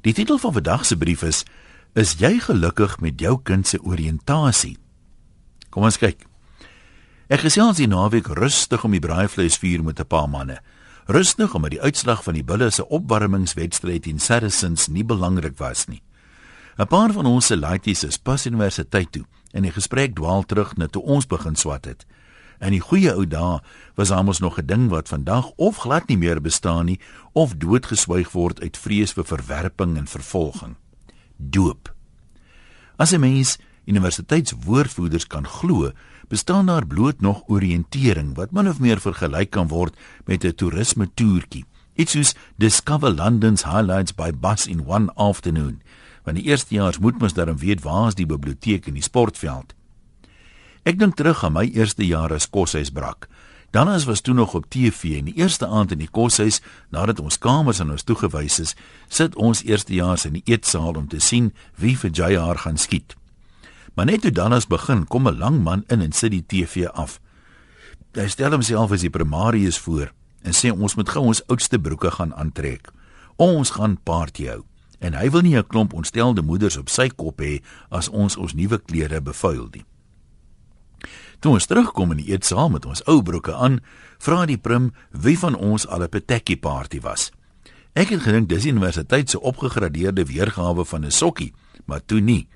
Die titel van vandag se brief is: Is jy gelukkig met jou kind se oriëntasie? Kom ons kyk. Ek gesels die naweek rustig om die braaivleis vuur met 'n paar manne. Rustig omdat die uitslag van die Bulle se opwarmingswedstryd in Saracens nie belangrik was nie. 'n Paar van ons se laities is pas universiteit toe en die gesprek dwaal terug na toe ons begin swat het. In die goeie ou dae was daar mos nog 'n ding wat vandag of glad nie meer bestaan nie of doodgeswyg word uit vrees vir verwerping en vervolging. Doop. As 'n mens universiteitswoordvoerders kan glo, bestaan daar bloot nog oriëntering wat min of meer vergelyk kan word met 'n toerisme toertjie. Iets soos Discover London's Highlights by Bus in one afternoon. Want die eerstejaars moet mos daarom weet waar is die biblioteek en die sportveld. Ek dink terug aan my eerste jaar as koshuis brak. Dan as was toe nog op TV en die eerste aand in die koshuis nadat ons kamers aan ons toegewys is, sit ons eerstejaars in die eetsaal om te sien wie vir JR gaan skiet. Maar net toe dan as begin kom 'n lang man in en sit die TV af. Hy stel homself as die primarius voor en sê ons moet gou ons oudste broeke gaan aantrek. Ons gaan party hou en hy wil nie 'n klomp ontstelde moeders op sy kop hê as ons ons nuwe klere bevuil nie. Toe ons terugkom in die eetsaal met ons ou broeke aan, vra die prim wie van ons al 'n petekkie party was. Ek het gedink dis universiteit se opgegradeerde weergawe van 'n sokkie, maar toe nie.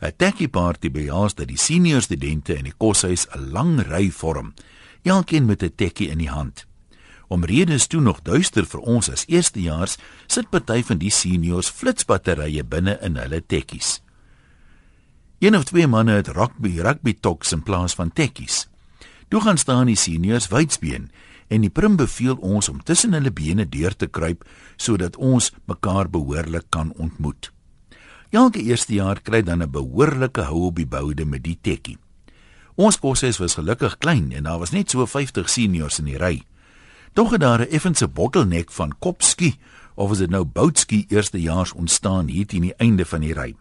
'n Tekkie party behels dat die senior studente in die koshuis 'n lang ry vorm, elkeen met 'n tekkie in die hand. Om redes toe nog duister vir ons as eerstejaars, sit party van die seniors flitsbatterye binne in hulle tekkies. Een of twee manne het rugby rugby toks in plaas van tekkies. Toe gaan staan die seniors wydsbeen en die prim beveel ons om tussen hulle bene deur te kruip sodat ons mekaar behoorlik kan ontmoet. Elke eerste jaar kry dan 'n behoorlike hou op die boude met die tekkie. Ons koshuis was gelukkig klein en daar was net so 50 seniors in die ry. Tog het daar 'n effense bottelnek van kopskie of is dit nou boutski eerstejaars ontstaan hier teen die einde van die ry.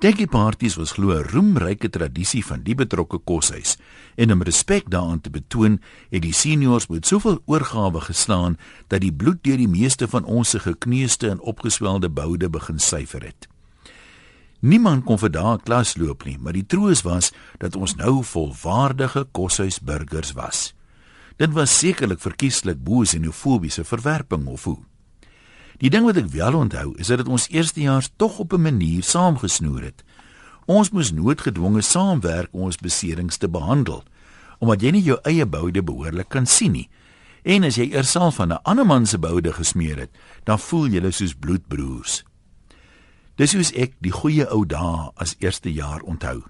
Dekkie parties was glo 'n roemryke tradisie van die betrokke koshuis en om respek daaraan te betoon, het die seniors met soveel oorgawe geslaan dat die bloed deur die meeste van ons se gekneusde en opgeswelde boude begin syfer het. Niemand kon vir daai klas loop nie, maar die troos was dat ons nou volwaardige koshuisburgers was. Dit was sekerlik verkieslik bo xenofobiese verwerping of hoe. Die ding wat ek wel onthou is dat dit ons eerstejaars tog op 'n manier saamgesnoer het. Ons moes noodgedwonge saamwerk om ons beserings te behandel, omdat jy nie jou eie boude behoorlik kan sien nie. En as jy eerself van 'n ander man se boude gesmeer het, dan voel jy soos bloedbroers. Dis hoe ek die goeie ou dae as eerste jaar onthou.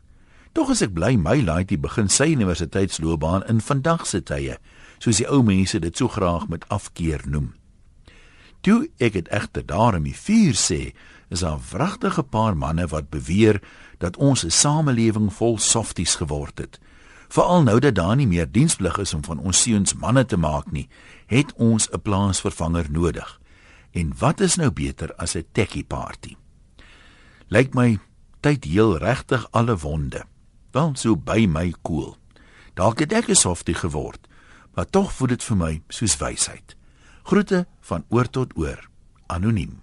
Tog is ek bly my laaitjie begin sy universiteitsloopbaan in vandag se tye, soos die ou mense dit so graag met afkeer noem. Toe ek dit egter daar in die vuur sê, is daar wragtige paar manne wat beweer dat ons 'n samelewing vol softies geword het. Veral nou dat daar nie meer diensplig is om van ons seuns manne te maak nie, het ons 'n plaasvervanger nodig. En wat is nou beter as 'n tekkie party? Lyk my tyd heel regtig alle wonde. Wel so by my koel. Dalk het ek 'n softie geword, maar tog voel dit vir my soos wysheid. Groete van oor tot oor. Anoniem.